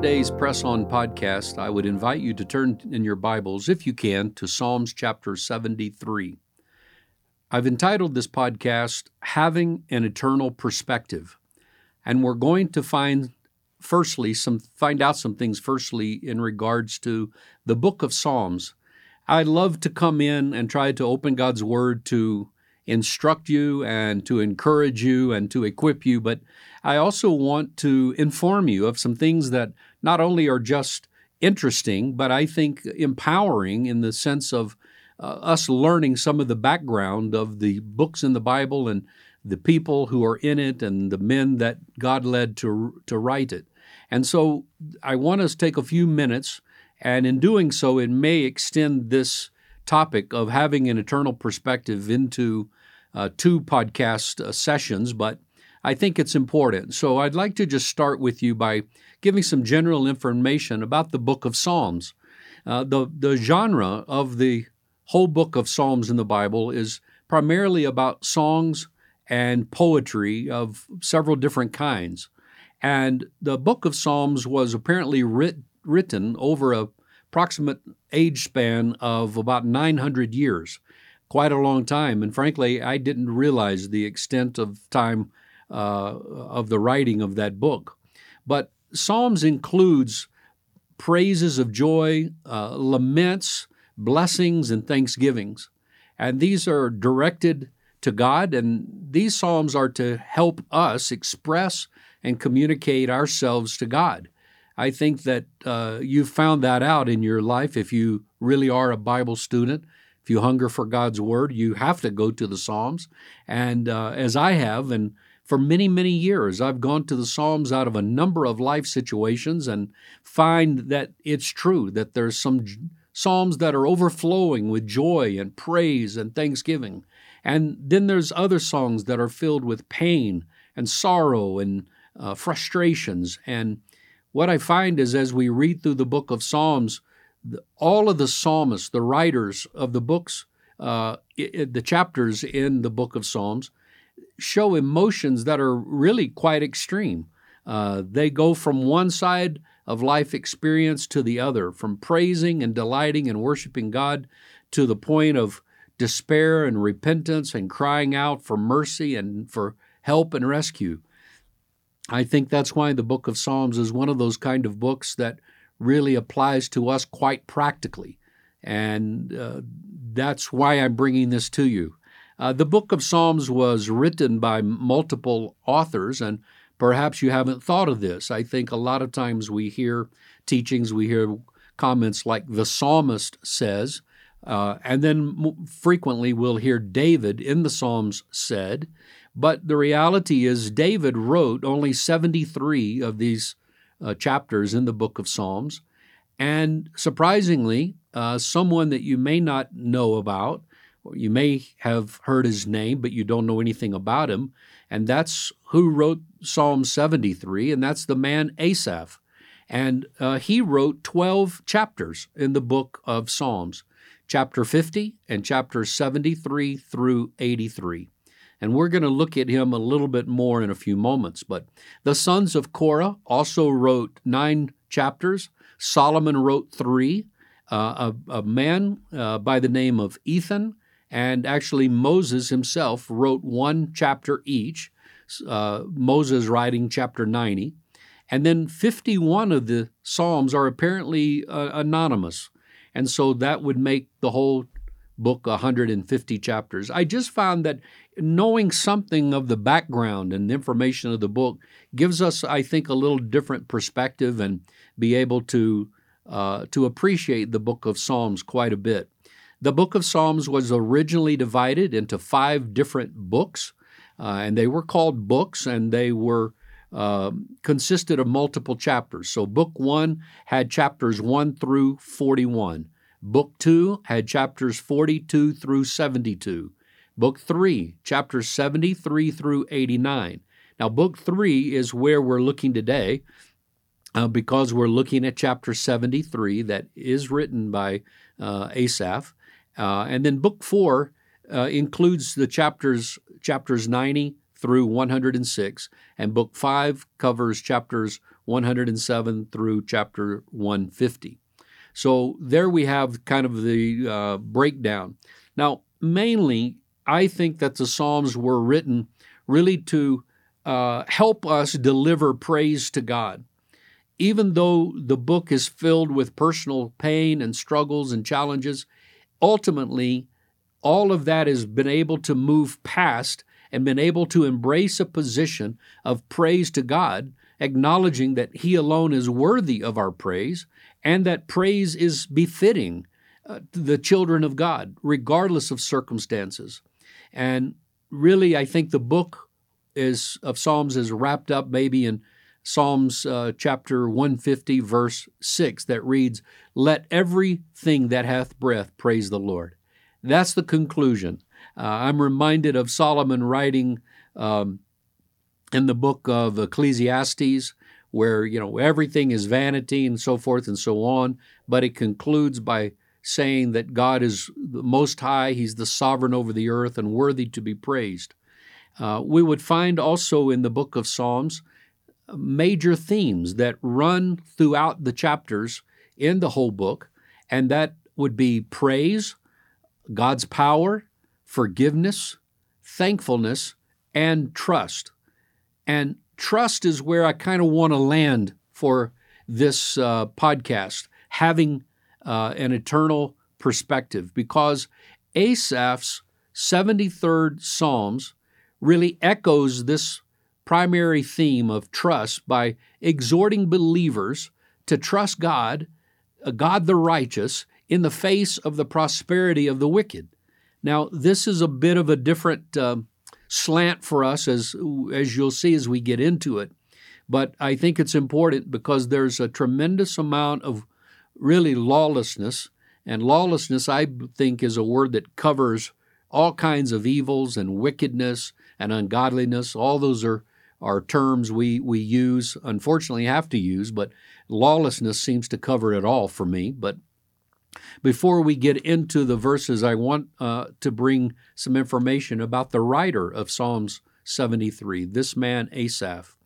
today's Press On podcast, I would invite you to turn in your Bibles, if you can, to Psalms chapter 73. I've entitled this podcast, Having an Eternal Perspective. And we're going to find firstly some find out some things firstly in regards to the book of Psalms. I love to come in and try to open God's word to instruct you and to encourage you and to equip you, but I also want to inform you of some things that not only are just interesting, but I think empowering in the sense of uh, us learning some of the background of the books in the Bible and the people who are in it and the men that God led to, to write it. And so I want us to take a few minutes, and in doing so, it may extend this topic of having an eternal perspective into uh, two podcast uh, sessions, but I think it's important. So I'd like to just start with you by giving some general information about the book of Psalms. Uh, the, the genre of the whole book of Psalms in the Bible is primarily about songs and poetry of several different kinds. And the book of Psalms was apparently writ, written over a approximate age span of about 900 years, quite a long time. And frankly, I didn't realize the extent of time uh, of the writing of that book. But Psalms includes praises of joy, uh, laments, blessings, and thanksgivings. And these are directed to God, and these Psalms are to help us express and communicate ourselves to God. I think that uh, you've found that out in your life if you really are a Bible student. If you hunger for God's Word, you have to go to the Psalms. And uh, as I have, and for many, many years, I've gone to the Psalms out of a number of life situations and find that it's true that there's some Psalms that are overflowing with joy and praise and thanksgiving. And then there's other songs that are filled with pain and sorrow and uh, frustrations. And what I find is as we read through the book of Psalms, all of the psalmists, the writers of the books, uh, the chapters in the book of Psalms, show emotions that are really quite extreme. Uh, they go from one side of life experience to the other, from praising and delighting and worshiping God to the point of despair and repentance and crying out for mercy and for help and rescue. I think that's why the book of Psalms is one of those kind of books that really applies to us quite practically. And uh, that's why I'm bringing this to you. Uh, the book of Psalms was written by multiple authors, and perhaps you haven't thought of this. I think a lot of times we hear teachings, we hear comments like the psalmist says, uh, and then frequently we'll hear David in the Psalms said. But the reality is, David wrote only 73 of these uh, chapters in the book of Psalms. And surprisingly, uh, someone that you may not know about, you may have heard his name, but you don't know anything about him, and that's who wrote Psalm 73, and that's the man Asaph. And uh, he wrote 12 chapters in the book of Psalms, chapter 50 and chapter 73 through 83 and we're going to look at him a little bit more in a few moments. But the sons of Korah also wrote nine chapters. Solomon wrote three. Uh, a, a, man uh, by the name of Ethan, and actually Moses himself wrote one chapter each. Uh, Moses writing chapter 90. And then 51 of the Psalms are apparently uh, anonymous. And so that would make the whole book 150 chapters. I just found that knowing something of the background and information of the book gives us, I think, a little different perspective and be able to uh, to appreciate the book of Psalms quite a bit. The book of Psalms was originally divided into five different books, uh, and they were called books, and they were uh, consisted of multiple chapters. So, book one had chapters one through forty-one. Book two had chapters forty-two through seventy-two. Book 3, chapters 73 through 89. Now, Book 3 is where we're looking today uh, because we're looking at chapter 73 that is written by uh, Asaph. Uh, and then Book 4 uh, includes the chapters, chapters 90 through 106, and Book 5 covers chapters 107 through chapter 150. So there we have kind of the uh, breakdown. Now, mainly, I think that the Psalms were written really to uh, help us deliver praise to God. Even though the book is filled with personal pain and struggles and challenges, ultimately, all of that has been able to move past and been able to embrace a position of praise to God, acknowledging that He alone is worthy of our praise and that praise is befitting uh, the children of God, regardless of circumstances. And really, I think the book is of Psalms is wrapped up maybe in Psalms uh, chapter 150, verse 6, that reads, Let everything that hath breath praise the Lord. That's the conclusion. Uh, I'm reminded of Solomon writing um, in the book of Ecclesiastes, where you know everything is vanity and so forth and so on, but it concludes by saying that God is the Most High, He's the sovereign over the earth and worthy to be praised. Uh, we would find also in the book of Psalms major themes that run throughout the chapters in the whole book, and that would be praise, God's power, forgiveness, thankfulness, and trust. And trust is where I kind of want to land for this uh, podcast, having uh, an eternal perspective, because Asaph's 73rd Psalms really echoes this primary theme of trust by exhorting believers to trust God, God the righteous, in the face of the prosperity of the wicked. Now, this is a bit of a different uh, slant for us, as as you'll see as we get into it. But I think it's important because there's a tremendous amount of really lawlessness, and lawlessness, I think, is a word that covers all kinds of evils and wickedness and ungodliness. All those are are terms we we use, unfortunately, have to use, but lawlessness seems to cover it all for me. But before we get into the verses, I want uh, to bring some information about the writer of Psalms 73, this man Asaph.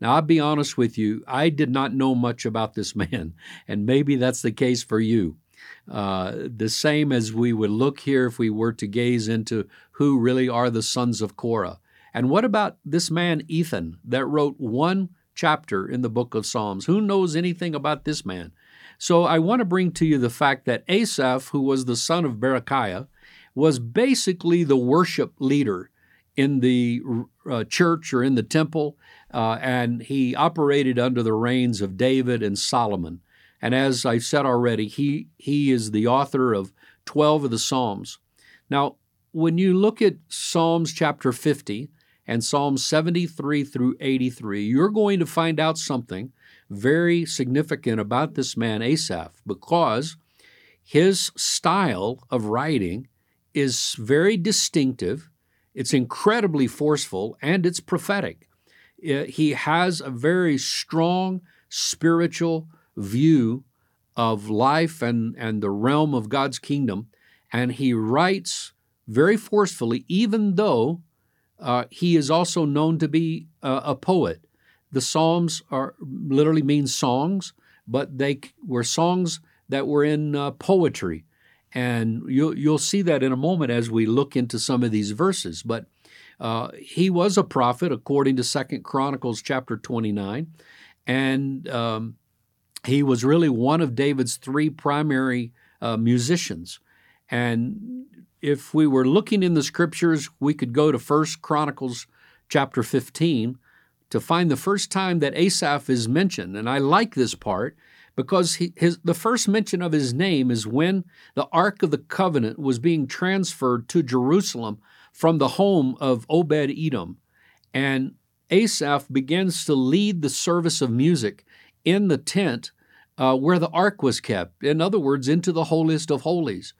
Now, I'll be honest with you, I did not know much about this man, and maybe that's the case for you. Uh, the same as we would look here if we were to gaze into who really are the sons of Korah. And what about this man, Ethan, that wrote one chapter in the book of Psalms? Who knows anything about this man? So I want to bring to you the fact that Asaph, who was the son of Berechiah, was basically the worship leader in the uh, church or in the temple, uh, and he operated under the reigns of David and Solomon. And as I've said already, he, he is the author of 12 of the Psalms. Now, when you look at Psalms chapter 50 and Psalms 73 through 83, you're going to find out something very significant about this man, Asaph, because his style of writing is very distinctive, it's incredibly forceful, and it's prophetic. He has a very strong spiritual view of life and, and the realm of God's kingdom, and he writes very forcefully, even though uh, he is also known to be a, a poet. The Psalms are literally mean songs, but they were songs that were in uh, poetry. And you'll, you'll see that in a moment as we look into some of these verses. But uh, he was a prophet according to Second Chronicles chapter 29. And um, he was really one of David's three primary uh, musicians. And if we were looking in the scriptures, we could go to First Chronicles chapter 15 to find the first time that Asaph is mentioned. And I like this part because he, his, the first mention of his name is when the Ark of the Covenant was being transferred to Jerusalem from the home of Obed Edom. And Asaph begins to lead the service of music in the tent uh, where the ark was kept. In other words, into the holiest of holies.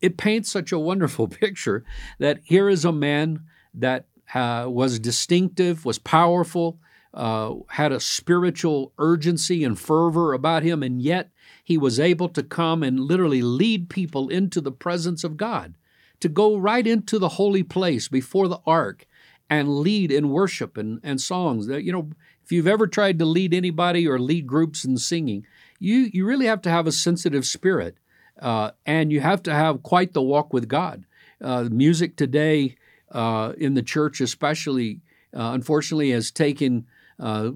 It paints such a wonderful picture that here is a man that uh, was distinctive, was powerful, uh, had a spiritual urgency and fervor about him, and yet he was able to come and literally lead people into the presence of God, to go right into the holy place before the ark and lead in worship and, and songs. You know, if you've ever tried to lead anybody or lead groups in singing, you you really have to have a sensitive spirit, uh, and you have to have quite the walk with God. Uh, music today uh, in the church, especially, uh, unfortunately, has taken uh,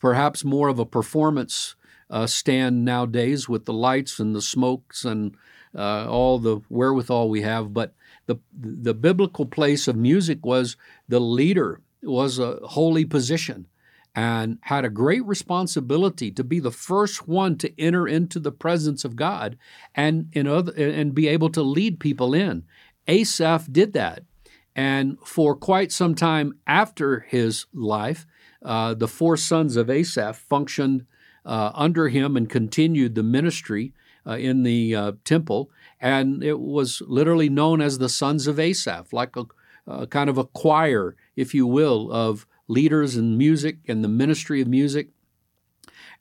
perhaps more of a performance stand nowadays with the lights and the smokes and all the wherewithal we have. But the the biblical place of music was the leader was a holy position and had a great responsibility to be the first one to enter into the presence of God and in other, and be able to lead people in. Asaph did that. And for quite some time after his life, uh, the four sons of Asaph functioned uh, under him and continued the ministry uh, in the uh, temple. And it was literally known as the sons of Asaph, like a kind of a choir, if you will, of leaders in music and the ministry of music.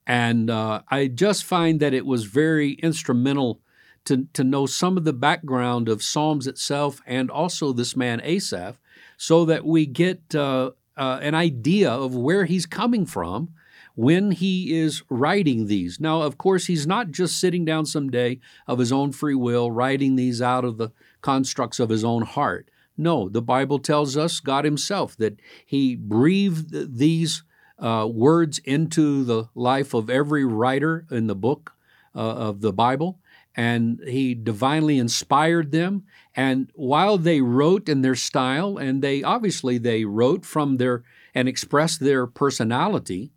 And uh, I just find that it was very instrumental to, to know some of the background of Psalms itself and also this man Asaph so that we get uh, uh, an idea of where he's coming from when he is writing these. Now, of course, he's not just sitting down someday of his own free will, writing these out of the constructs of his own heart. No, the Bible tells us, God Himself, that He breathed these uh, words into the life of every writer in the book uh, of the Bible, and He divinely inspired them. And while they wrote in their style, and they obviously they wrote from their and expressed their personality,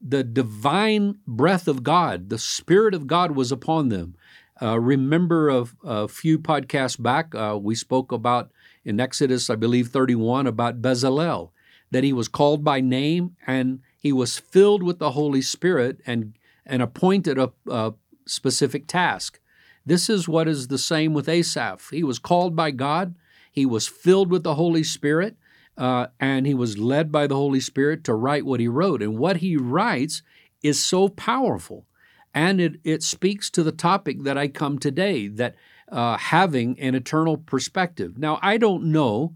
the divine breath of God, the Spirit of God was upon them. Uh, remember a, a, few podcasts back, uh, we spoke about in Exodus, I believe 31, about Bezalel, that he was called by name and he was filled with the Holy Spirit and, and appointed a, a specific task. This is what is the same with Asaph. He was called by God, he was filled with the Holy Spirit, uh, and he was led by the Holy Spirit to write what he wrote. And what he writes is so powerful. And it, it speaks to the topic that I come today that uh, having an eternal perspective. Now, I don't know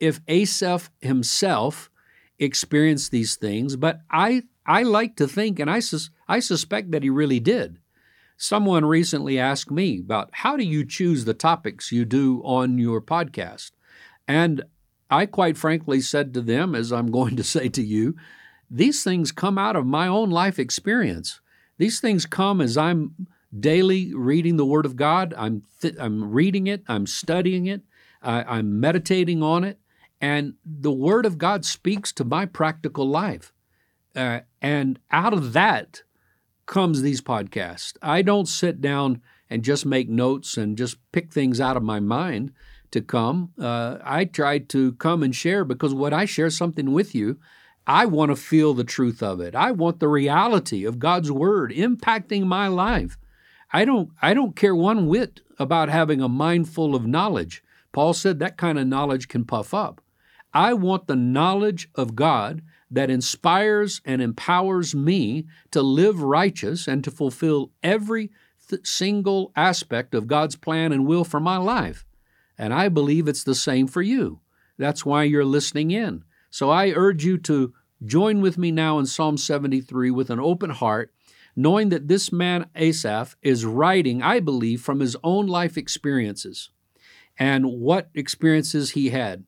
if Asaph himself experienced these things, but I, I like to think, and I, sus- I suspect that he really did. Someone recently asked me about how do you choose the topics you do on your podcast? And I quite frankly said to them, as I'm going to say to you, these things come out of my own life experience. These things come as I'm daily reading the Word of God. I'm th- I'm reading it. I'm studying it. I'm meditating on it, and the Word of God speaks to my practical life. Uh, and out of that comes these podcasts. I don't sit down and just make notes and just pick things out of my mind to come. Uh, I try to come and share because when I share something with you, I want to feel the truth of it. I want the reality of God's Word impacting my life. I don't I don't care one whit about having a mind full of knowledge. Paul said that kind of knowledge can puff up. I want the knowledge of God that inspires and empowers me to live righteous and to fulfill every th- single aspect of God's plan and will for my life. And I believe it's the same for you. That's why you're listening in. So I urge you to join with me now in Psalm 73 with an open heart knowing that this man, Asaph, is writing, I believe, from his own life experiences and what experiences he had.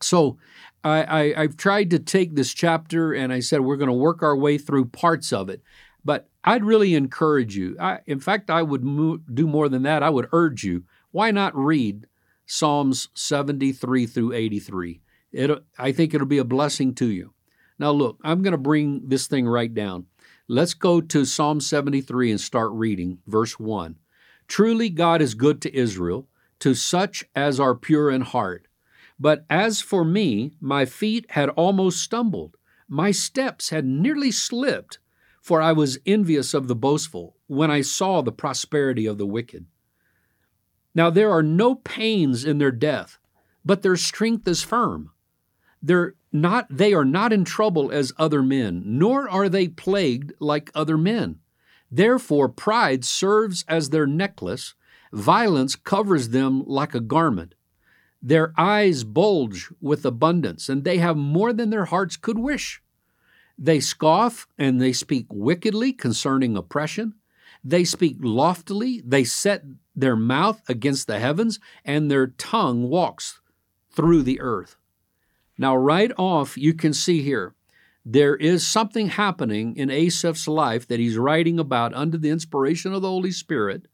So I, I, have tried to take this chapter and I said we're going to work our way through parts of it. But I'd really encourage you. I, in fact, I would mo- do more than that. I would urge you why not read Psalms 73 through 83? It, I think it'll be a blessing to you. Now, look, I'm going to bring this thing right down. Let's go to Psalm 73 and start reading, verse 1. Truly God is good to Israel, to such as are pure in heart. But as for me, my feet had almost stumbled, my steps had nearly slipped, for I was envious of the boastful when I saw the prosperity of the wicked. Now there are no pains in their death, but their strength is firm. They're not, they are not in trouble as other men, nor are they plagued like other men. Therefore, pride serves as their necklace, violence covers them like a garment. Their eyes bulge with abundance, and they have more than their hearts could wish. They scoff and they speak wickedly concerning oppression. They speak loftily. They set their mouth against the heavens, and their tongue walks through the earth. Now, right off, you can see here, there is something happening in Asaph's life that he's writing about under the inspiration of the Holy Spirit,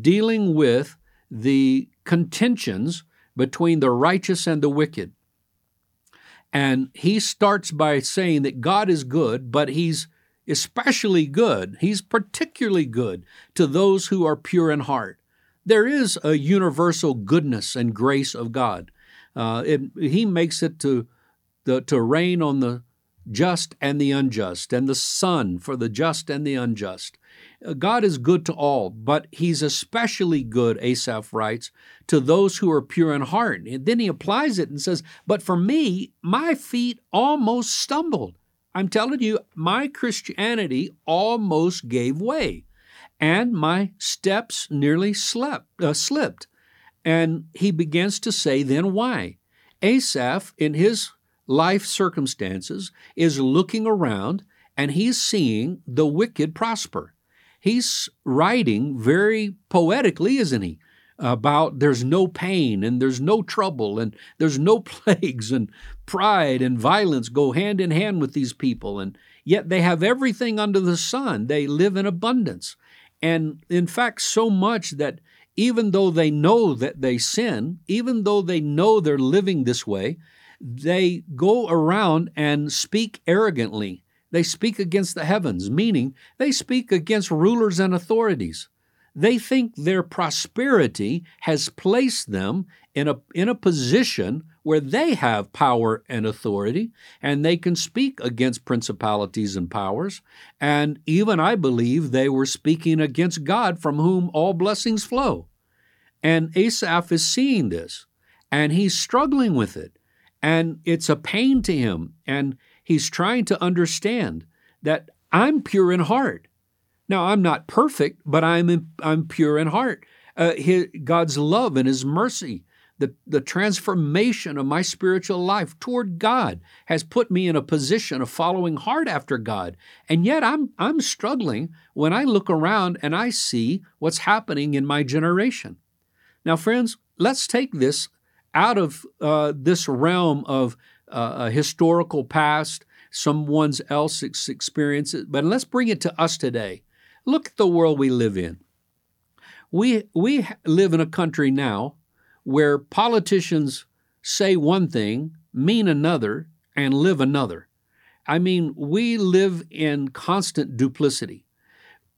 dealing with the contentions between the righteous and the wicked. And he starts by saying that God is good, but he's especially good, he's particularly good to those who are pure in heart. There is a universal goodness and grace of God. Uh, it, he makes it to, the, to rain on the just and the unjust, and the sun for the just and the unjust. Uh, God is good to all, but He's especially good, Asaph writes, to those who are pure in heart. And then he applies it and says, But for me, my feet almost stumbled. I'm telling you, my Christianity almost gave way, and my steps nearly slept, uh, slipped. And he begins to say, Then why? Asaph, in his life circumstances, is looking around and he's seeing the wicked prosper he's writing very poetically, isn't he? About there's no pain and there's no trouble and there's no plagues and pride and violence go hand in hand with these people. And yet they have everything under the sun. They live in abundance. And in fact, so much that even though they know that they sin, even though they know they're living this way, they go around and speak arrogantly they speak against the heavens, meaning they speak against rulers and authorities. They think their prosperity has placed them in a, in a position where they have power and authority, and they can speak against principalities and powers. And even I believe they were speaking against God from whom all blessings flow. And Asaph is seeing this, and he's struggling with it, and it's a pain to him. And He's trying to understand that I'm pure in heart. Now, I'm not perfect, but I'm, I'm pure in heart. Uh, his, God's love and His mercy, the, the transformation of my spiritual life toward God has put me in a position of following hard after God. And yet I'm, I'm struggling when I look around and I see what's happening in my generation. Now, friends, let's take this out of uh, this realm of uh, a historical past, someone's else's experience, but let's bring it to us today. Look at the world we live in. We, we live in a country now where politicians say one thing, mean another, and live another. I mean, we live in constant duplicity.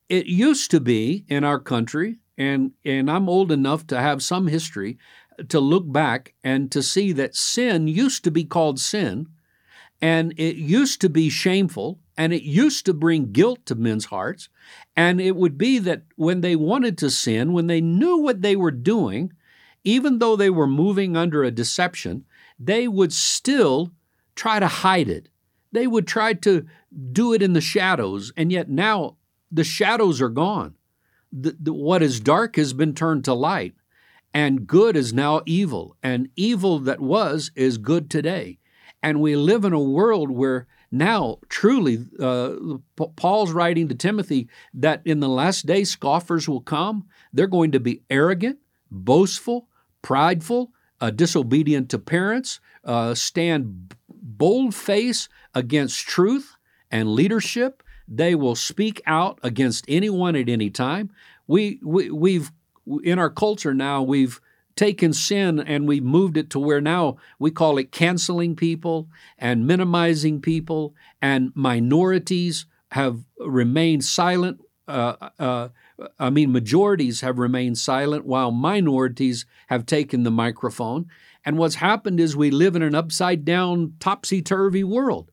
It used to be in our country, and, and I'm old enough to have some history, to look back and to see that sin used to be called sin, and it used to be shameful, and it used to bring guilt to men's hearts. And it would be that when they wanted to sin, when they knew what they were doing, even though they were moving under a deception, they would still try to hide it. They would try to do it in the shadows, and yet now the shadows are gone. The, the, what is dark has been turned to light and good is now evil, and evil that was is good today. And we live in a world where now, truly, uh, Paul's writing to Timothy that in the last day, scoffers will come. They're going to be arrogant, boastful, prideful, uh, disobedient to parents, uh, stand bold face against truth and leadership. They will speak out against anyone at any time. We, we, we've in our culture now, we've taken sin and we've moved it to where now we call it canceling people and minimizing people, and minorities have remained silent. Uh, uh, I mean, majorities have remained silent while minorities have taken the microphone. And what's happened is we live in an upside down, topsy turvy world.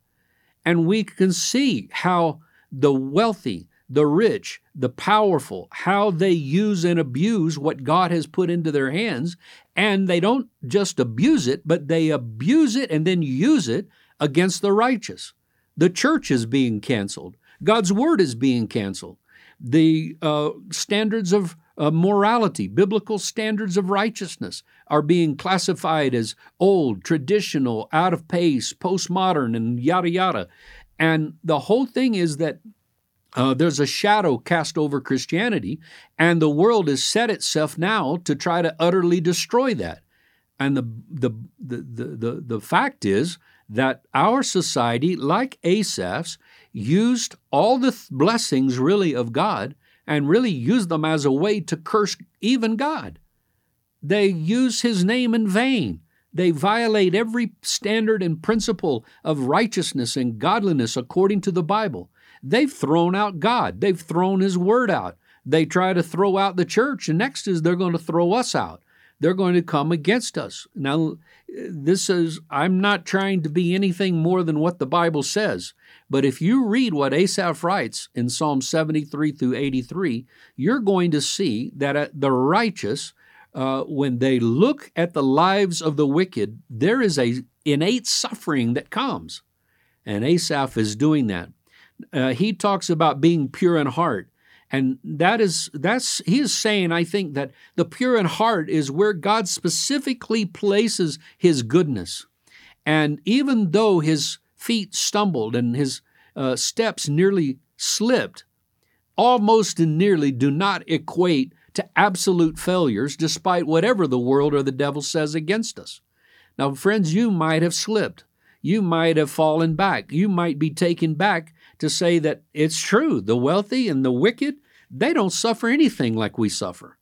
And we can see how the wealthy, the rich, the powerful, how they use and abuse what God has put into their hands. And they don't just abuse it, but they abuse it and then use it against the righteous. The church is being canceled, God's word is being canceled. The uh, standards of uh, morality, biblical standards of righteousness, are being classified as old, traditional, out of pace, postmodern, and yada yada. And the whole thing is that uh, there's a shadow cast over Christianity, and the world has set itself now to try to utterly destroy that. And the, the, the, the, the, the fact is that our society, like Asaph's, used all the blessings really of God and really used them as a way to curse even God. They use his name in vain. They violate every standard and principle of righteousness and godliness according to the Bible. They've thrown out God. They've thrown his word out. They try to throw out the church, and next is they're going to throw us out they're going to come against us. Now, this is, I'm not trying to be anything more than what the Bible says, but if you read what Asaph writes in Psalm 73 through 83, you're going to see that uh, the righteous, uh, when they look at the lives of the wicked, there is a innate suffering that comes. And Asaph is doing that. Uh, he talks about being pure in heart. And that is that's he is saying I think that the pure in heart is where God specifically places his goodness. And even though his feet stumbled and his uh, steps nearly slipped, almost and nearly do not equate to absolute failures despite whatever the world or the devil says against us. Now, friends, you might have slipped. You might have fallen back. You might be taken back to say that it's true. The wealthy and the wicked, they don't suffer anything like we suffer.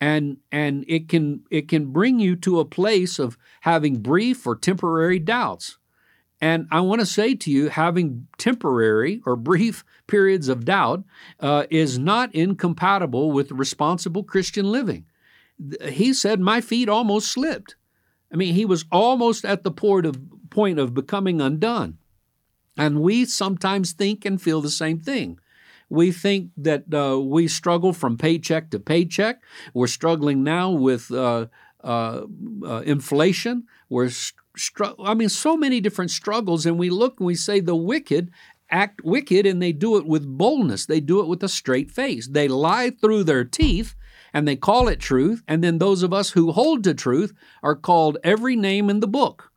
And, and it, can, it can bring you to a place of having brief or temporary doubts. And I want to say to you, having temporary or brief periods of doubt uh, is not incompatible with responsible Christian living. He said, My feet almost slipped. I mean, he was almost at the point of, point of becoming undone. And we sometimes think and feel the same thing. We think that uh, we struggle from paycheck to paycheck. We're struggling now with uh, uh, uh inflation. We're str- I mean, so many different struggles, and we look and we say the wicked act wicked, and they do it with boldness. They do it with a straight face. They lie through their teeth and they call it truth. And then those of us who hold to truth are called every name in the book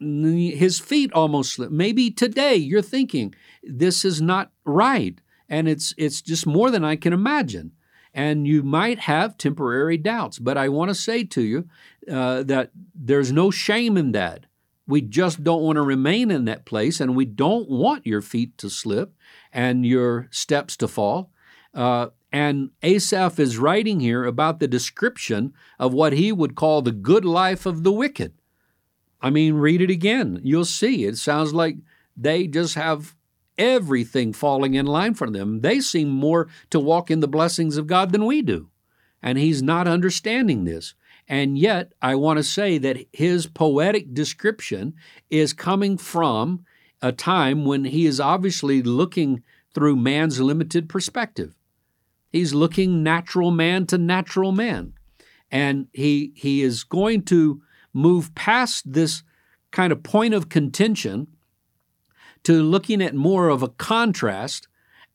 his feet almost slipped. Maybe today you're thinking this is not right, and it's it's just more than I can imagine. And you might have temporary doubts, but I want to say to you uh, that there's no shame in that. We just don't want to remain in that place, and we don't want your feet to slip and your steps to fall. Uh, and Asaph is writing here about the description of what he would call the good life of the wicked. I mean, read it again. You'll see. It sounds like they just have everything falling in line for them. They seem more to walk in the blessings of God than we do. And he's not understanding this. And yet, I want to say that his poetic description is coming from a time when he is obviously looking through man's limited perspective. He's looking natural man to natural man. And he, he is going to move past this kind of point of contention to looking at more of a contrast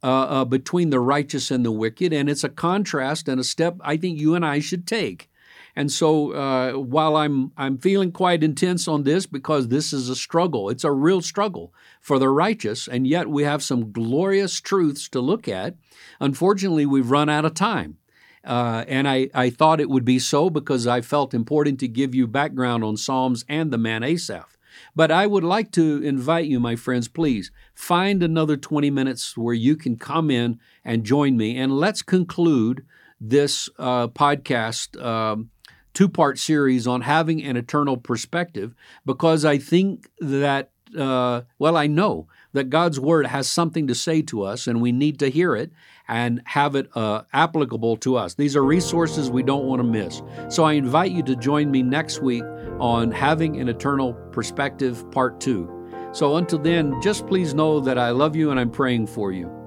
uh, uh, between the righteous and the wicked. And it's a contrast and a step I think you and I should take. And so uh, while I'm I'm feeling quite intense on this because this is a struggle, it's a real struggle for the righteous, and yet we have some glorious truths to look at. Unfortunately, we've run out of time. Uh, and I, I thought it would be so because I felt important to give you background on Psalms and the man Asaph. But I would like to invite you, my friends, please find another 20 minutes where you can come in and join me. And let's conclude this uh, podcast um, two part series on having an eternal perspective because I think that, uh, well, I know that God's Word has something to say to us and we need to hear it and have it uh, applicable to us. These are resources we don't want to miss. So I invite you to join me next week on Having an Eternal Perspective, Part 2. So until then, just please know that I love you and I'm praying for you.